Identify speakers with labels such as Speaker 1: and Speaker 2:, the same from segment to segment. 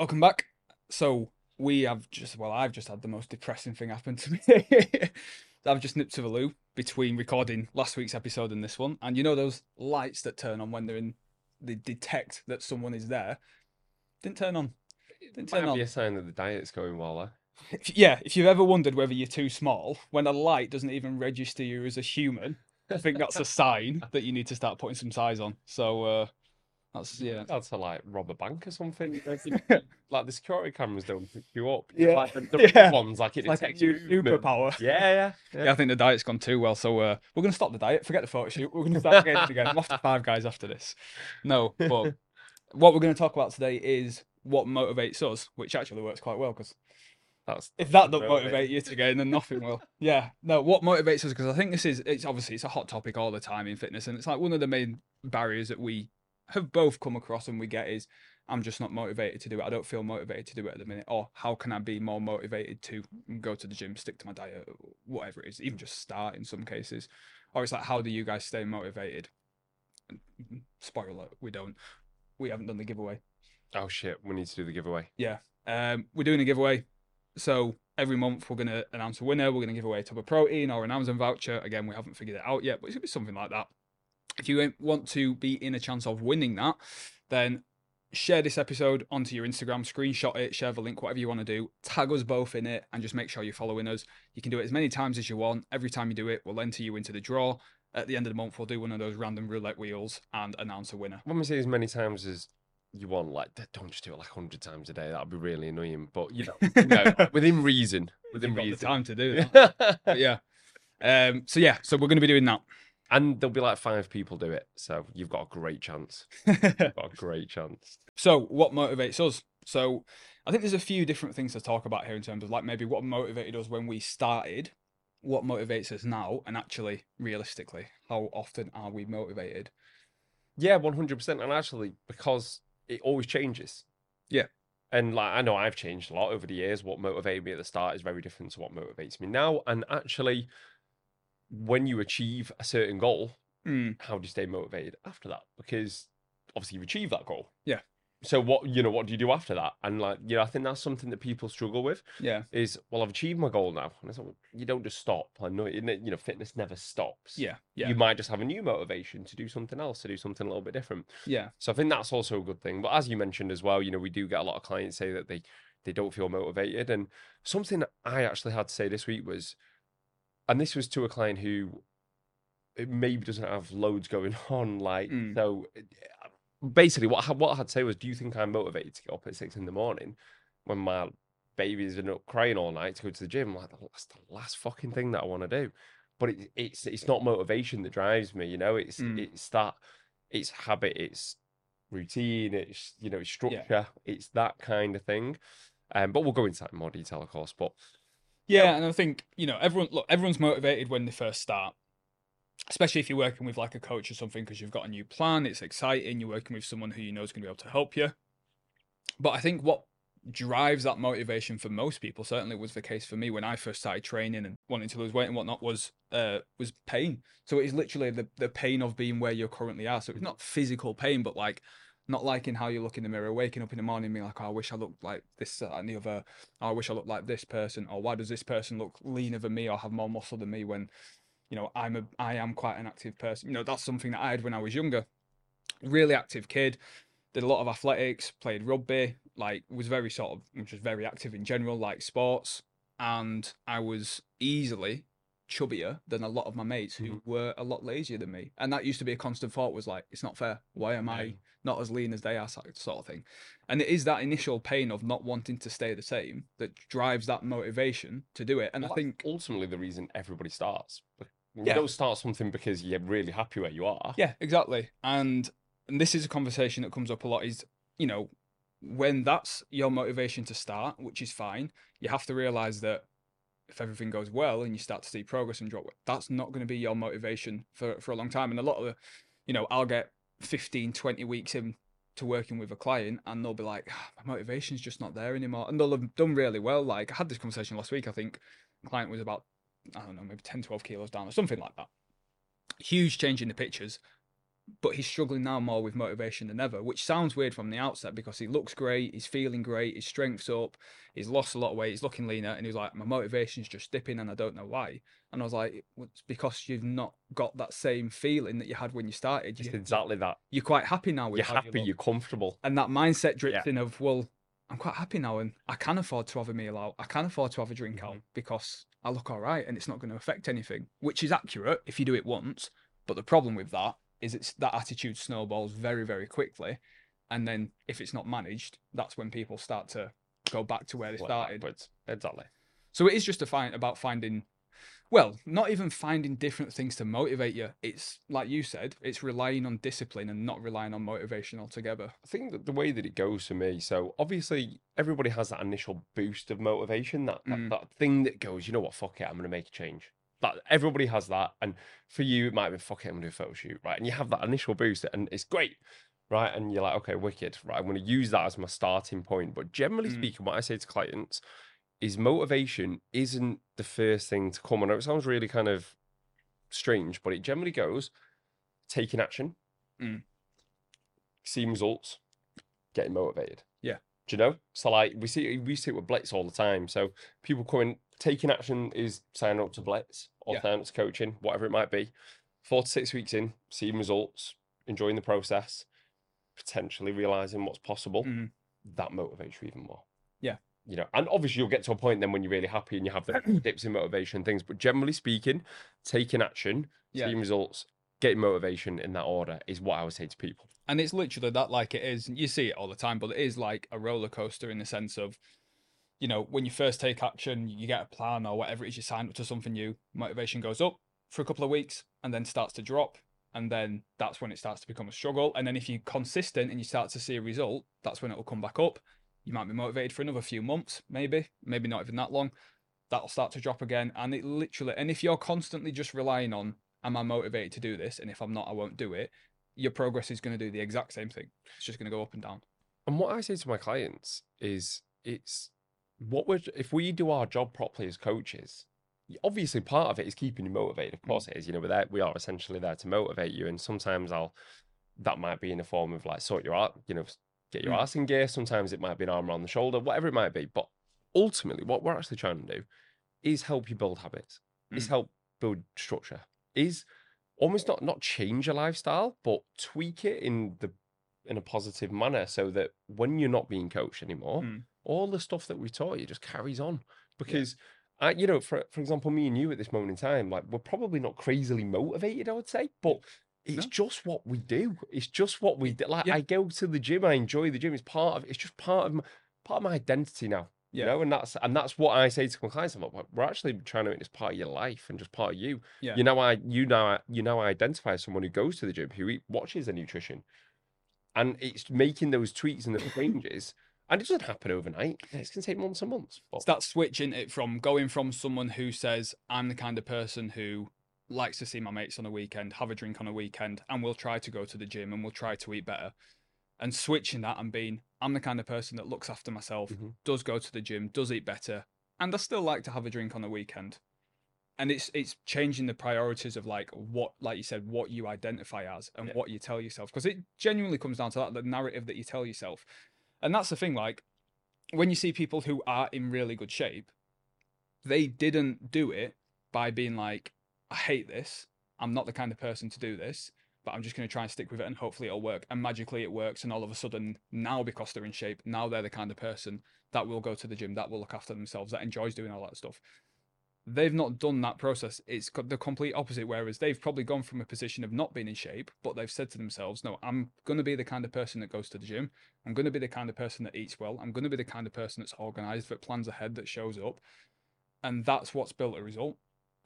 Speaker 1: welcome back. So we have just well, I've just had the most depressing thing happen to me. I've just nipped to the loo between recording last week's episode and this one, and you know those lights that turn on when they're in, they detect that someone is there. Didn't turn on. Didn't turn
Speaker 2: Might
Speaker 1: on.
Speaker 2: be a sign that the diet's going well. There.
Speaker 1: If- yeah, if you've ever wondered whether you're too small, when a light doesn't even register you as a human, I think that's a sign that you need to start putting some size on. So uh, that's yeah.
Speaker 2: That's to like rob a bank or something. Like, the security cameras don't pick you up.
Speaker 1: Yeah.
Speaker 2: Like the, the
Speaker 1: Yeah.
Speaker 2: ones, like it
Speaker 1: Like a
Speaker 2: detects your
Speaker 1: new
Speaker 2: movement.
Speaker 1: superpower.
Speaker 2: Yeah, yeah, yeah.
Speaker 1: Yeah, I think the diet's gone too well. So uh, we're going to stop the diet. Forget the photo shoot. We're going to start again. again. I'm off to five guys after this. No, but what we're going to talk about today is what motivates us, which actually works quite well because
Speaker 2: That's
Speaker 1: if that don't
Speaker 2: Motivate.
Speaker 1: motivate you to gain, then nothing will. Yeah, no. What motivates us? Because I think this is it's obviously it's a hot topic all the time in fitness, and it's like one of the main barriers that we have both come across and we get is I'm just not motivated to do it. I don't feel motivated to do it at the minute. Or how can I be more motivated to go to the gym, stick to my diet, whatever it is, even just start in some cases. Or it's like, how do you guys stay motivated? Spoiler we don't. We haven't done the giveaway.
Speaker 2: oh shit. We need to do the giveaway.
Speaker 1: Yeah. Um, we're doing a giveaway. So every month we're going to announce a winner. We're going to give away a tub of protein or an Amazon voucher. Again, we haven't figured it out yet, but it's going to be something like that. If you want to be in a chance of winning that, then share this episode onto your Instagram, screenshot it, share the link, whatever you want to do. Tag us both in it and just make sure you're following us. You can do it as many times as you want. Every time you do it, we'll enter you into the draw. At the end of the month, we'll do one of those random roulette wheels and announce a winner.
Speaker 2: When we say as many times as you want, like don't just do it like hundred times a day. That'd be really annoying. But you know, you know, within reason. Within
Speaker 1: You've got the
Speaker 2: reason.
Speaker 1: time to do that. yeah. Um, so yeah, so we're going to be doing that.
Speaker 2: And there'll be like five people do it, so you've got a great chance. You've got a great chance.
Speaker 1: so what motivates us? So I think there's a few different things to talk about here in terms of like maybe what motivated us when we started, what motivates us now, and actually realistically, how often are we motivated?
Speaker 2: Yeah, one hundred percent. And actually, because it always changes.
Speaker 1: Yeah.
Speaker 2: And like I know I've changed a lot over the years. What motivated me at the start is very different to what motivates me now. And actually, when you achieve a certain goal,
Speaker 1: Mm,
Speaker 2: how do you stay motivated after that? Because obviously you've achieved that goal.
Speaker 1: Yeah.
Speaker 2: So what you know, what do you do after that? And like, you know, I think that's something that people struggle with
Speaker 1: yeah,
Speaker 2: is well, I've achieved my goal now. And it's like, well, you don't just stop. I know you know, fitness never stops.
Speaker 1: yeah, yeah,
Speaker 2: You might just have a new motivation to do something else, to do something a little bit different.
Speaker 1: yeah,
Speaker 2: So I think that's also a good thing. But as you mentioned as well, you know, we do get a lot of clients say that they they don't feel motivated. And something I actually had to say this week was, and this was to a client who it maybe doesn't have loads going on. Like
Speaker 1: Mm.
Speaker 2: so, uh, basically, what I, had- what I had to say was, do you think I'm motivated to get up at six in the morning when my baby's been up crying all night to go to the gym? Like that's the last fucking thing that I want to do. But it, it's it's not motivation that drives me. You know, it's
Speaker 1: Mm.
Speaker 2: it's that it's habit. It's routine, it's you know, it's structure, it's that kind of thing. Um, but we'll go into that in more detail, of course. But
Speaker 1: yeah. And I think you know everyone look everyone's motivated when they first start. Especially if you're working with like a coach or something because you've got a new plan, it's exciting. You're working with someone who you know is going to be able to help you. But I think what drives that motivation for most people certainly was the case for me when I first started training and wanting to lose weight and whatnot was uh was pain. So it is literally the the pain of being where you're currently are. So it's not physical pain, but like not liking how you look in the mirror, waking up in the morning being like, oh, I wish I looked like this that, and the other. Oh, I wish I looked like this person, or why does this person look leaner than me or have more muscle than me when, you know, I'm a I am quite an active person. You know, that's something that I had when I was younger. Really active kid, did a lot of athletics, played rugby, like was very sort of just very active in general, like sports, and I was easily chubbier than a lot of my mates who mm-hmm. were a lot lazier than me. And that used to be a constant thought was like, it's not fair. Why am I not as lean as they are, sort sort of thing. And it is that initial pain of not wanting to stay the same that drives that motivation to do it. And
Speaker 2: well,
Speaker 1: I think,
Speaker 2: ultimately the reason everybody starts. You
Speaker 1: Yeah.
Speaker 2: don't start something because you're really happy where you are.
Speaker 1: yeah, exactly. And and this is a conversation that comes up a lot. Is you know when that's your motivation to start, which is fine, you have to realize that if everything goes well and you start to see progress and drop, that's not going to be your motivation for for a long time. And a lot of the, you know, I'll get 15, 20 weeks in to working with a client and they'll be like, "Ah, my motivation's just not there anymore. And they'll have done really well. Like I had this conversation last week. I think client was about, I don't know, maybe 10, 12 kilos down or something like that. Huge change in the pictures. But he's struggling now more with motivation than ever, which sounds weird from the outset because he looks great, he's feeling great, his strength's up, he's lost a lot of weight, he's looking leaner, and he's like, my motivation's just dipping, and I don't know why. And I was like, well, it's because you've not got that same feeling that you had when you started.
Speaker 2: It's
Speaker 1: You,
Speaker 2: exactly that.
Speaker 1: you're quite happy now with
Speaker 2: You're
Speaker 1: you
Speaker 2: happy,
Speaker 1: look.
Speaker 2: you're comfortable.
Speaker 1: and that mindset drips in of well i'm quite happy now and i can afford to have a meal out i can afford to have a drink mm-hmm. out because i look all right and it's not going to affect anything which is accurate if you do it once but the problem with that is it's that attitude snowballs very very quickly and then if it's not managed that's when people start to go back to where they started
Speaker 2: backwards. Exactly.
Speaker 1: so it is just a find about finding well, not even finding different things to motivate you. It's like you said, it's relying on discipline and not relying on motivation altogether.
Speaker 2: I think that the way that it goes for me, so obviously everybody has that initial boost of motivation, that that,
Speaker 1: Mm.
Speaker 2: that thing that goes, you know what, fuck it, I'm gonna make a change. That everybody has that. And for you, it might be fuck it, I'm gonna do a photo shoot, right? And you have that initial boost and it's great. Right. And you're like, okay, wicked. Right. I'm gonna use that as my starting point. But generally
Speaker 1: Mm.
Speaker 2: speaking, what I say to clients is motivation isn't the first thing to come. I know it sounds really kind of strange, but it generally goes taking action,
Speaker 1: Mm.
Speaker 2: seeing results, getting motivated.
Speaker 1: Yeah.
Speaker 2: Do you know? So like we see we see it with Blitz all the time. So people coming taking action is signing up to Blitz or
Speaker 1: Yeah.
Speaker 2: coaching, whatever it might be. Four to six weeks in, seeing results, enjoying the process, potentially realizing what's possible.
Speaker 1: Mhm.
Speaker 2: That motivates you even more.
Speaker 1: Yeah.
Speaker 2: You know, and obviously you'll get to a point then when you're really happy and you have the dips in motivation and things. But generally speaking, taking action,
Speaker 1: Yeah.
Speaker 2: seeing results, getting motivation in that order is what I would say to people.
Speaker 1: And it's literally that like it is. You see it all the time, but it is like a roller coaster in the sense of, you know, when you first take action, you get a plan or whatever it is, you sign up to something new, motivation goes up for a couple of weeks and then starts to drop. And then that's when it starts to become a struggle. And then if you're consistent and you start to see a result, that's when it will come back up. You might be motivated for another few months, maybe, maybe not even that long. That'll start to drop again. And it literally, and if you're constantly just relying on, am I motivated to do this? And if I'm not, I won't do it your progress is going to do the exact same thing. It's just going to go up and down.
Speaker 2: And what I say to my clients is it's what would if we do our job properly as coaches, obviously part of it is keeping you motivated. Of course it is. You know, we're there, we are essentially there to motivate you. And sometimes I'll that might be in the form of like sort your art, you know, get your
Speaker 1: Mm.
Speaker 2: ass in gear. Sometimes it might be an arm around the shoulder, whatever it might be. But ultimately what we're actually trying to do is help you build habits. Is
Speaker 1: Mm.
Speaker 2: help build structure. Is almost not not change your lifestyle, but tweak it in the in a positive manner so that when you're not being coached anymore,
Speaker 1: Mm.
Speaker 2: all the stuff that we taught you just carries on. Because I, you know, for for example, me and you at this moment in time, like we're probably not crazily motivated, I would say, but it's
Speaker 1: No.
Speaker 2: just what we do. It's just what we do. Like
Speaker 1: Yeah.
Speaker 2: I go to the gym, I enjoy the gym. It's part of it's just part of my, part of my identity now.
Speaker 1: Yeah.
Speaker 2: You know, and that's and that's what I say to my clients. I'm like, we're actually trying to make this part of your life and just part of you.
Speaker 1: Yeah.
Speaker 2: You know, I you now you now identify as someone who goes to the gym, who eat, watches their nutrition, and it's making those tweaks and the changes. And it doesn't happen overnight. It's gonna take months and months. But
Speaker 1: It's that switching it from going from someone who says, I'm the kind of person who likes to see my mates on a weekend, have a drink on a weekend, and we'll try to go to the gym and we'll try to eat better. And switching that and being, I'm the kind of person that looks after myself,
Speaker 2: Mhm.
Speaker 1: does go to the gym, does eat better, and I still like to have a drink on a weekend. And it's it's changing the priorities of like what, like you said, what you identify as and
Speaker 2: Yeah.
Speaker 1: what you tell yourself. Because it genuinely comes down to that, the narrative that you tell yourself. And that's the thing, like when you see people who are in really good shape, they didn't do it by being like, I hate this. I'm not the kind of person to do this, but I'm just going to try and stick with it and hopefully it'll work. And magically it works. And all of a sudden, now because they're in shape, now they're the kind of person that will go to the gym, that will look after themselves, that enjoys doing all that stuff. They've not done that process. It's the complete opposite. Whereas they've probably gone from a position of not being in shape, but they've said to themselves, no, I'm going to be the kind of person that goes to the gym. I'm going to be the kind of person that eats well. I'm going to be the kind of person that's organized, that plans ahead, that shows up. And that's what's built a result.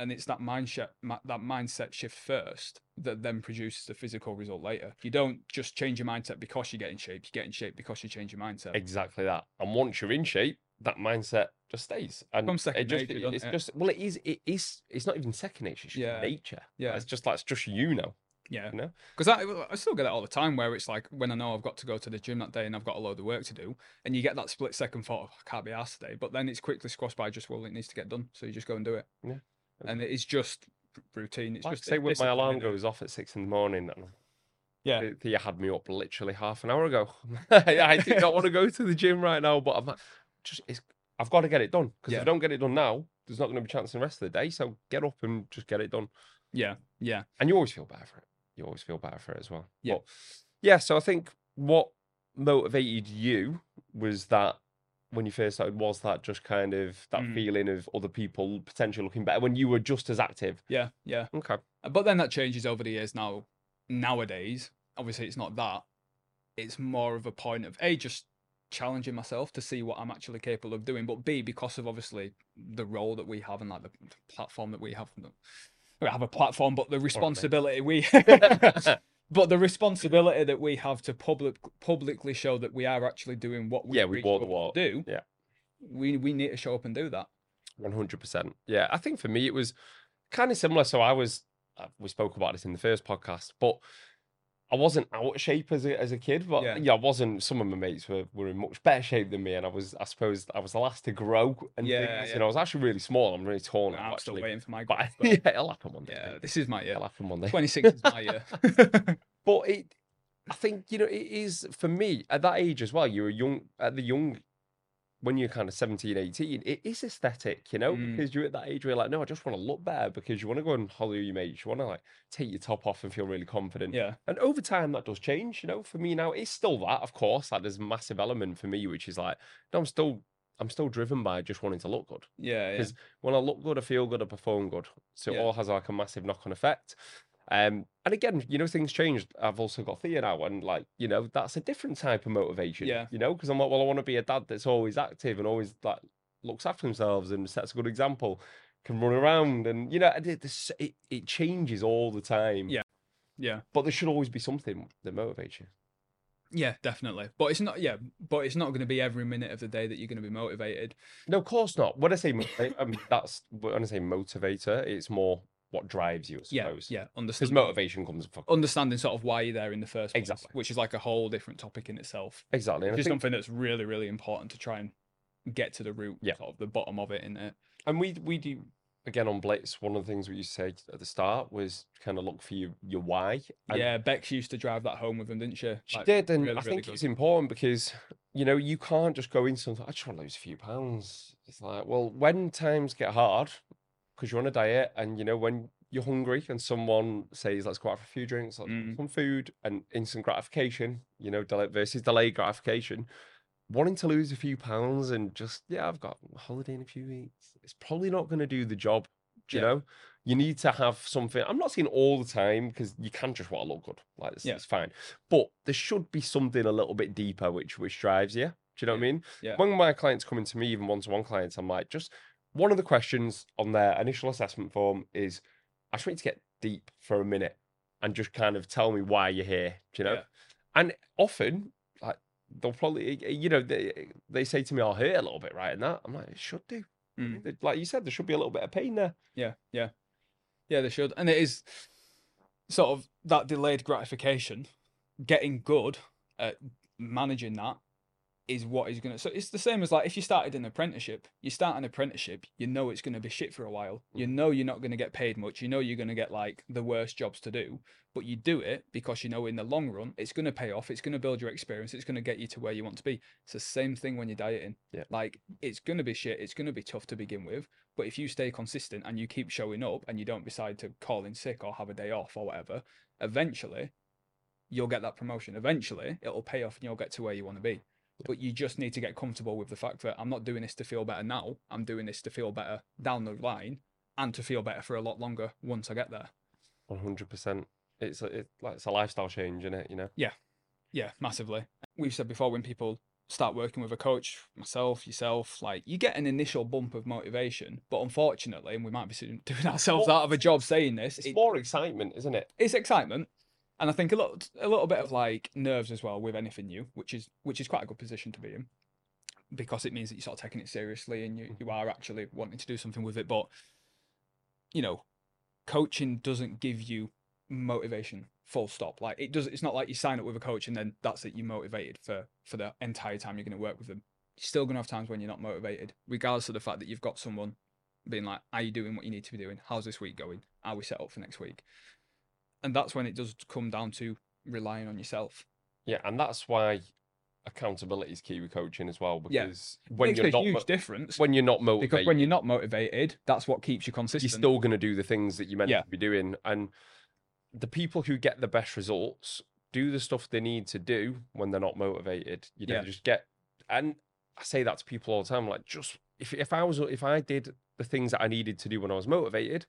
Speaker 1: And it's that mindset, that mindset shift first that then produces the physical result later. You don't just change your mindset because you get in shape. You get in shape because you change your mindset.
Speaker 2: exactly that. And once you're in shape, that mindset just stays. And
Speaker 1: Becomes second
Speaker 2: it just
Speaker 1: nature, doesn't
Speaker 2: it's
Speaker 1: it?
Speaker 2: just well, it is it is it's not even second nature, it's just
Speaker 1: Yeah.
Speaker 2: nature.
Speaker 1: Yeah.
Speaker 2: It's just like it's just you know.
Speaker 1: Yeah.
Speaker 2: You know?
Speaker 1: Because I, I still get it all the time where it's like when I know I've got to go to the gym that day and I've got a load of work to do, and you get that split second thought, oh, I can't be asked today. But then it's quickly squashed by just, well, it needs to get done. So you just go and do it.
Speaker 2: Yeah.
Speaker 1: And it is just routine. It's
Speaker 2: Like
Speaker 1: just
Speaker 2: say when my alarm goes off at six in the morning, and
Speaker 1: Yeah.
Speaker 2: Th- Thea had me up literally half an hour ago. I did not want to go to the gym right now, but I'm like, just it's, I've got to get it done because if I don't get it done now, there's not going to be a chance in the rest of the day. So get up and just get it done,
Speaker 1: Yeah, yeah,
Speaker 2: and you always feel better for it. You always feel better for it as well.
Speaker 1: Yeah.
Speaker 2: But, yeah. So I think what motivated you was that when you first started was that just kind of that
Speaker 1: Mm.
Speaker 2: feeling of other people potentially looking better when you were just as active.
Speaker 1: yeah, yeah.
Speaker 2: Okay.
Speaker 1: But then that changes over the years now. Nowadays, obviously, it's not that. It's more of a point of A, just challenging myself to see what I'm actually capable of doing, but B, because of obviously the role that we have and like the platform that we have. We have a platform, but the responsibility we. But the responsibility that we have to public publicly show that we are actually doing what we
Speaker 2: Yeah, we walk the
Speaker 1: to
Speaker 2: walk.
Speaker 1: do.
Speaker 2: Yeah.
Speaker 1: we we need to show up and do that.
Speaker 2: One hundred percent. Yeah, I think for me it was kind of similar. So I was, uh, we spoke about this in the first podcast, but I wasn't out of shape as a as a kid. But
Speaker 1: Yeah.
Speaker 2: yeah, I wasn't. Some of my mates were, were in much better shape than me, and I was, I suppose, I was the last to grow. And
Speaker 1: Yeah,
Speaker 2: things,
Speaker 1: yeah.
Speaker 2: You know, I was actually really small. I'm really tall now.
Speaker 1: I'm still
Speaker 2: actually,
Speaker 1: waiting for my
Speaker 2: but,
Speaker 1: growth,
Speaker 2: I,
Speaker 1: but
Speaker 2: yeah, it'll happen one day.
Speaker 1: yeah, this is my year.
Speaker 2: It'll happen one day.
Speaker 1: 26 is my year.
Speaker 2: But it, I think you know, it is for me at that age as well. You're a young at the young when you're kind of 17, 18, it is aesthetic, you know,
Speaker 1: Mm.
Speaker 2: because you're at that age where you're like, no, I just want to look better because you want to go and holler your mates. You want to like take your top off and feel really confident.
Speaker 1: yeah,
Speaker 2: And over time, that does change, you know. For me now, it's still that, of course. Like there's a massive element for me, which is like, no, I'm still, I'm still driven by just wanting to look good.
Speaker 1: yeah, yeah.
Speaker 2: 'Cause When I look good, I feel good, I perform good. So it
Speaker 1: Yeah.
Speaker 2: all has like a massive knock-on effect. Um, and again, you know, things changed. I've also got Thea now, and like, you know, that's a different type of motivation.
Speaker 1: Yeah.
Speaker 2: You know, because I'm like, well, I want to be a dad that's always active and always like looks after themselves and sets a good example, can run around, and you know, it, it, it changes all the time.
Speaker 1: Yeah. Yeah,
Speaker 2: But there should always be something that motivates you.
Speaker 1: yeah, definitely. But it's not. Yeah, but it's not going to be every minute of the day that you're going to be motivated.
Speaker 2: No, of course not. When I say I mean, that's when I say motivator, it's more what drives you, I
Speaker 1: Yeah,
Speaker 2: suppose.
Speaker 1: yeah.
Speaker 2: Because motivation comes from
Speaker 1: understanding sort of why you're there in the first place,
Speaker 2: Exactly.
Speaker 1: which is like a whole different topic in itself.
Speaker 2: exactly. And I
Speaker 1: Which is
Speaker 2: think-
Speaker 1: something that's really, really important to try and get to the root,
Speaker 2: Yeah.
Speaker 1: sort of the bottom of it, in it.
Speaker 2: And we we do again on Blitz. One of the things we used to say at the start was kind of look for your your why. And
Speaker 1: yeah, Bex used to drive that home with him, didn't she?
Speaker 2: she
Speaker 1: Like,
Speaker 2: did, and
Speaker 1: really,
Speaker 2: I think it's important because you know you can't just go in something. I just want to lose a few pounds. It's like well, when times get hard because you're on a diet, and you know when you're hungry and someone says let's go out for a few drinks,
Speaker 1: Mm.
Speaker 2: some food, and instant gratification. You know, delay versus delayed gratification. Wanting to lose a few pounds and just yeah, I've got a holiday in a few weeks. It's probably not going to do the job. Do you
Speaker 1: Yeah.
Speaker 2: know? You need to have something. I'm not saying all the time because you can just want to look good. Like it's,
Speaker 1: Yeah.
Speaker 2: it's fine, but there should be something a little bit deeper which which drives you. Do you know what I mean?
Speaker 1: Yeah.
Speaker 2: When my clients come into me, even one-to-one clients, I'm like, just one of the questions on their initial assessment form is, I just want you to get deep for a minute and just kind of tell me why you're here. Do you know?
Speaker 1: Yeah.
Speaker 2: And often, like they'll probably, you know, they they say to me, "I'll hurt a little bit," right? And that I'm like, it should do.
Speaker 1: Mm.
Speaker 2: Like you said, there should be a little bit of pain there.
Speaker 1: Yeah, yeah, yeah. They should, and it is sort of that delayed gratification. Getting good at managing that is what is going to. So it's the same as like if you started an apprenticeship. You start an apprenticeship, you know it's going to be shit for a while. Mm. You know you're not going to get paid much. You know you're going to get like the worst jobs to do, but you do it because you know in the long run it's going to pay off. It's going to build your experience. It's going to get you to where you want to be. It's the same thing when you're dieting.
Speaker 2: Yeah.
Speaker 1: Like it's going to be shit. It's going to be tough to begin with. But if you stay consistent and you keep showing up and you don't decide to call in sick or have a day off or whatever, eventually you'll get that promotion. Eventually it'll pay off and you'll get to where you want to be. But you just need to get comfortable with the fact that I'm not doing this to feel better now. I'm doing this to feel better down the line and to feel better for a lot longer once I get there.
Speaker 2: One hundred percent. It's a, it, like it's a lifestyle change, isn't it? You know.
Speaker 1: Yeah, Yeah, massively. We've said before when people start working with a coach, myself, yourself, like you get an initial bump of motivation, but unfortunately, and we might be doing ourselves out of a job saying this,
Speaker 2: It's
Speaker 1: it-
Speaker 2: more excitement, isn't it?
Speaker 1: it's excitement and i think a little a little bit of like nerves as well with anything new which is which is quite a good position to be in because it means that you're sort of taking it seriously and you, you are actually wanting to do something with it. But you know coaching doesn't give you motivation full stop. Like it does it's not like you sign up with a coach and then that's it you're motivated for for the entire time you're going to work with them. You're still going to have times when you're not motivated regardless of the fact that you've got someone being like are you doing what you need to be doing? How's this week going? Are we set up for next week and that's when it does come down to relying on yourself.
Speaker 2: Yeah, and that's why accountability is key with coaching as well.
Speaker 1: Yeah.
Speaker 2: Because when
Speaker 1: Makes
Speaker 2: you're not
Speaker 1: huge difference
Speaker 2: when you're not motivated,
Speaker 1: because when you're not motivated, that's what keeps you consistent.
Speaker 2: you're still going to do the things that you're meant
Speaker 1: Yeah.
Speaker 2: to be doing. And the people who get the best results do the stuff they need to do when they're not motivated. You know,
Speaker 1: Yeah.
Speaker 2: just get. And I say that to people all the time. Like, just if if I was if I did the things that I needed to do when I was motivated,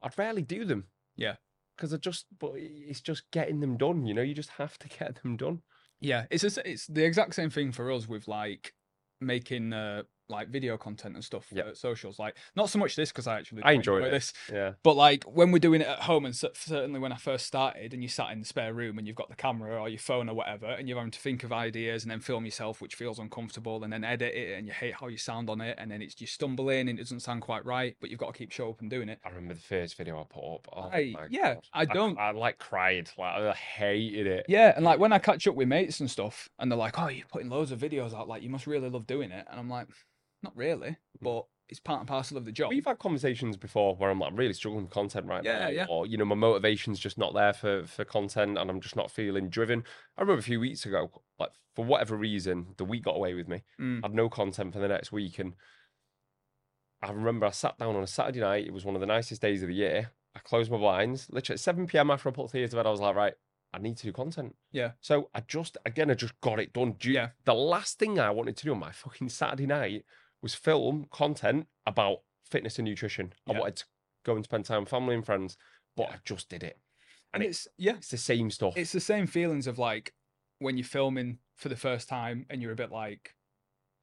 Speaker 2: I'd rarely do them.
Speaker 1: Yeah.
Speaker 2: Because I just, but it's just getting them done. You know, you just have to get them done.
Speaker 1: Yeah, it's a, it's the exact same thing for us with like making uh, like video content and stuff for
Speaker 2: Yep.
Speaker 1: socials. Like not so much this because I actually
Speaker 2: I enjoy it.
Speaker 1: this,
Speaker 2: Yeah.
Speaker 1: but like when we're doing it at home and certainly when I first started and you sat in the spare room and you've got the camera or your phone or whatever and you're having to think of ideas and then film yourself which feels uncomfortable and then edit it and you hate how you sound on it and then it's you stumbling and it doesn't sound quite right but you've got to keep show up and doing it.
Speaker 2: I remember the first video I put up. Oh
Speaker 1: I- yeah,
Speaker 2: God.
Speaker 1: I don't-
Speaker 2: I, like cried. Like I hated it.
Speaker 1: Yeah, and like when I catch up with mates and stuff, and they're like, "Oh, you're putting loads of videos out. Like, you must really love doing it." And I'm like, "Not really, but it's part and parcel of the job."
Speaker 2: We've had conversations before where I'm like, I'm really struggling with content right
Speaker 1: Yeah,
Speaker 2: now.
Speaker 1: yeah.
Speaker 2: Or, you know, my motivation's just not there for, for content and I'm just not feeling driven. I remember a few weeks ago, like for whatever reason, the week got away with me.
Speaker 1: Mm.
Speaker 2: I had no content for the next week. And I remember I sat down on a Saturday night. It was one of the nicest days of the year. I closed my blinds. Literally at 7 p.m. after I put Thea to bed, I was like, right, I need to do content.
Speaker 1: Yeah.
Speaker 2: So I just, again, I just got it done.
Speaker 1: Yeah.
Speaker 2: The last thing I wanted to do on my fucking Saturday night was film content about fitness and nutrition. I
Speaker 1: Yeah.
Speaker 2: wanted to go and spend time with family and friends, but
Speaker 1: Yeah.
Speaker 2: I just did it.
Speaker 1: and
Speaker 2: And
Speaker 1: it's yeah,
Speaker 2: It's the same stuff.
Speaker 1: it's the same feelings of like when you're filming for the first time and you're a bit like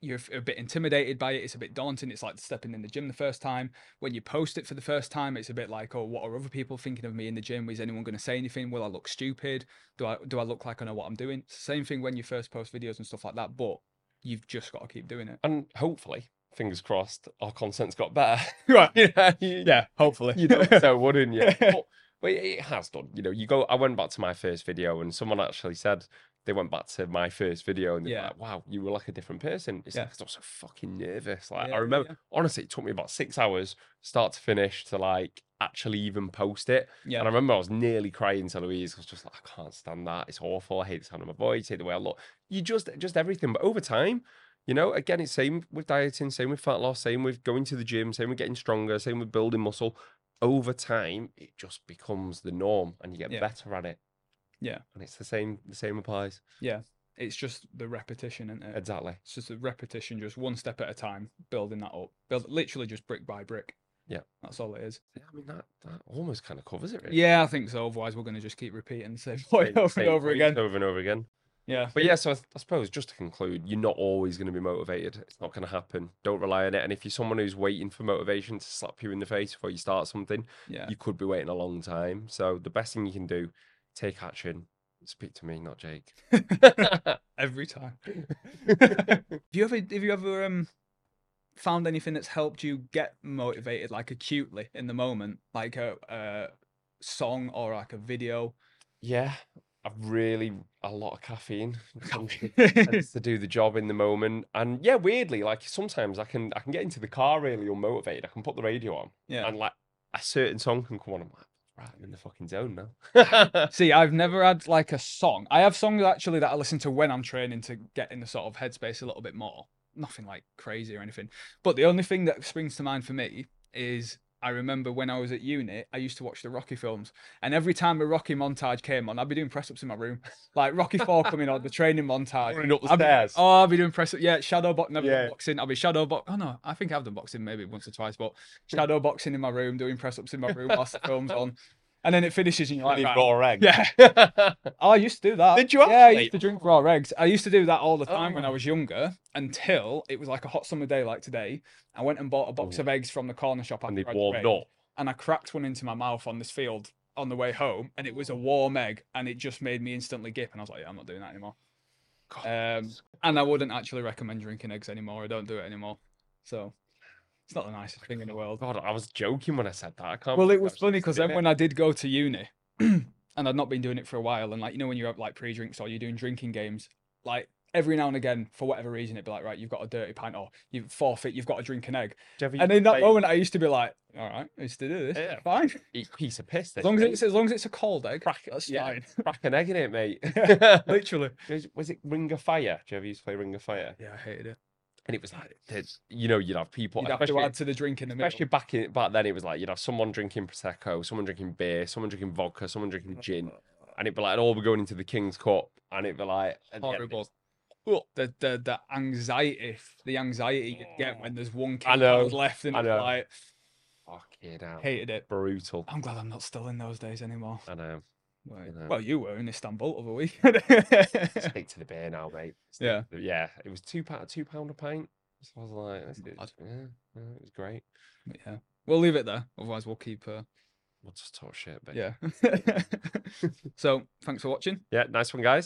Speaker 1: you're a bit intimidated by it. It's a bit daunting. It's like stepping in the gym the first time. When you post it for the first time, it's a bit like, oh, what are other people thinking of me in the gym? Is anyone going to say anything? Will I look stupid? Do I do I look like I know what I'm doing? It's the same thing when you first post videos and stuff like that. But you've just got to keep doing it.
Speaker 2: and hopefully, fingers crossed, our content's got better.
Speaker 1: Right.
Speaker 2: yeah, you,
Speaker 1: Yeah. Hopefully.
Speaker 2: you know, so wouldn't you? But, but it has done. You know, you go. I went back to my first video, and someone actually said they went back to my first video, and they're
Speaker 1: Yeah.
Speaker 2: like, "Wow, you were like a different person." It's
Speaker 1: Yeah.
Speaker 2: like I was so fucking nervous. Like
Speaker 1: Yeah,
Speaker 2: I remember, honestly, it took me about six hours, start to finish, to like actually even post it.
Speaker 1: yeah.
Speaker 2: And I remember I was nearly crying to Louise. I was just like, I can't stand that. It's awful. I hate the sound of my voice. I hate the way I look. You just, just everything. But over time, you know, again, it's same with dieting, same with fat loss, same with going to the gym, same with getting stronger, same with building muscle. Over time, it just becomes the norm, and you get
Speaker 1: Yeah.
Speaker 2: better at it.
Speaker 1: Yeah.
Speaker 2: And it's the same. The same applies.
Speaker 1: Yeah, it's just the repetition, isn't it?
Speaker 2: Exactly.
Speaker 1: It's just the repetition, just one step at a time, building that up. Build literally just brick by brick.
Speaker 2: Yeah.
Speaker 1: That's all it is.
Speaker 2: Yeah, I mean that that almost kind of covers it. Really.
Speaker 1: Yeah, I think so. Otherwise, we're going to just keep repeating the same point over
Speaker 2: same
Speaker 1: and over again.
Speaker 2: over and over again.
Speaker 1: Yeah.
Speaker 2: But yeah, so I, I suppose just to conclude, you're not always going to be motivated. It's not going to happen. Don't rely on it. And if you're someone who's waiting for motivation to slap you in the face before you start something,
Speaker 1: Yeah.
Speaker 2: you could be waiting a long time. So the best thing you can do, take action. Speak to me, not Jake.
Speaker 1: Every time. have you ever have you ever um found anything that's helped you get motivated like acutely in the moment? Like a, a song or like a video?
Speaker 2: yeah, I've really a lot of caffeine. Tends to do the job in the moment. And yeah, weirdly, like sometimes I can I can get into the car really unmotivated. I can put the radio on
Speaker 1: yeah.
Speaker 2: and like a certain song can come on. I'm like, right, I'm in the fucking zone now.
Speaker 1: See, I've never had like a song. I have songs actually that I listen to when I'm training to get in the sort of headspace a little bit more. Nothing like crazy or anything. But the only thing that springs to mind for me is I remember when I was at uni, I used to watch the Rocky films, and every time a Rocky montage came on, I'd be doing press ups in my room, like Rocky Four coming on, the training montage.
Speaker 2: Running up the
Speaker 1: I'd be-
Speaker 2: stairs.
Speaker 1: oh, I'll be doing press ups. Yeah, shadow box. Never
Speaker 2: Yeah.
Speaker 1: boxing. I'll be shadow box. Oh no, I think I've done boxing maybe once or twice, but shadow boxing in my room, doing press ups in my room whilst the film's on, and then it finishes and you're like, right,
Speaker 2: raw egg.
Speaker 1: yeah. Oh, I used to do that.
Speaker 2: Did you
Speaker 1: Yeah, I used to drink raw eggs. I used to do that all the time when I
Speaker 2: Oh.
Speaker 1: was younger until it was like a hot summer day like today. I went and bought a box
Speaker 2: Oh.
Speaker 1: of eggs from the corner shop
Speaker 2: and they warmed up.
Speaker 1: and I cracked one into my mouth on this field on the way home, and it was a warm egg, and it just made me instantly gip, and I was like, yeah, I'm not doing that anymore. Um, and I wouldn't actually recommend drinking eggs anymore. I don't do it anymore. So it's not the nicest thing in the world.
Speaker 2: God, I was joking when I said that. I can't.
Speaker 1: Well, it was funny because then
Speaker 2: it.
Speaker 1: when I did go to uni, and I'd not been doing it for a while, and like you know when you're at like pre-drinks or you're doing drinking games, like every now and again, for whatever reason, it'd be like, right, you've got a dirty pint, or you forfeit, you've got to drink an egg.
Speaker 2: Ever
Speaker 1: And in that
Speaker 2: play-
Speaker 1: moment, I used to be like, all right, I used to do this.
Speaker 2: Yeah.
Speaker 1: Fine.
Speaker 2: eat a piece of piss.
Speaker 1: As long as, it's, as long as it's a cold egg,
Speaker 2: Crack-
Speaker 1: that's
Speaker 2: yeah.
Speaker 1: fine.
Speaker 2: crack an egg in it, mate.
Speaker 1: Literally.
Speaker 2: was, was it Ring of Fire? Do you ever used to play Ring of Fire?
Speaker 1: Yeah, I hated it.
Speaker 2: And it was like, there's- you know, you'd have people,
Speaker 1: You'd have to
Speaker 2: especially,
Speaker 1: add to the drink in the middle.
Speaker 2: especially back in back then. It was like you'd have someone drinking prosecco, someone drinking beer, someone drinking vodka, someone drinking gin, and it'd be like, oh, all be going into the King's Cup, and it'd be like, at the end,
Speaker 1: Horrible.
Speaker 2: oh,
Speaker 1: The, the the anxiety, the anxiety you get when there's one kid left, and it's like
Speaker 2: Fucking hell.
Speaker 1: hated it.
Speaker 2: Brutal.
Speaker 1: I'm glad I'm not still in those days anymore.
Speaker 2: I know.
Speaker 1: Like,
Speaker 2: know.
Speaker 1: Well, you were in Istanbul over weekend.
Speaker 2: Stick to the beer now, mate. Stick
Speaker 1: Yeah.
Speaker 2: the- yeah. It was two pound, two pound a pint. So I was like, it. Yeah, yeah, it was great.
Speaker 1: But yeah, we'll leave it there. Otherwise, we'll keep. Uh,
Speaker 2: We'll just talk shit, but
Speaker 1: yeah. so, thanks for watching.
Speaker 2: yeah, nice one, guys.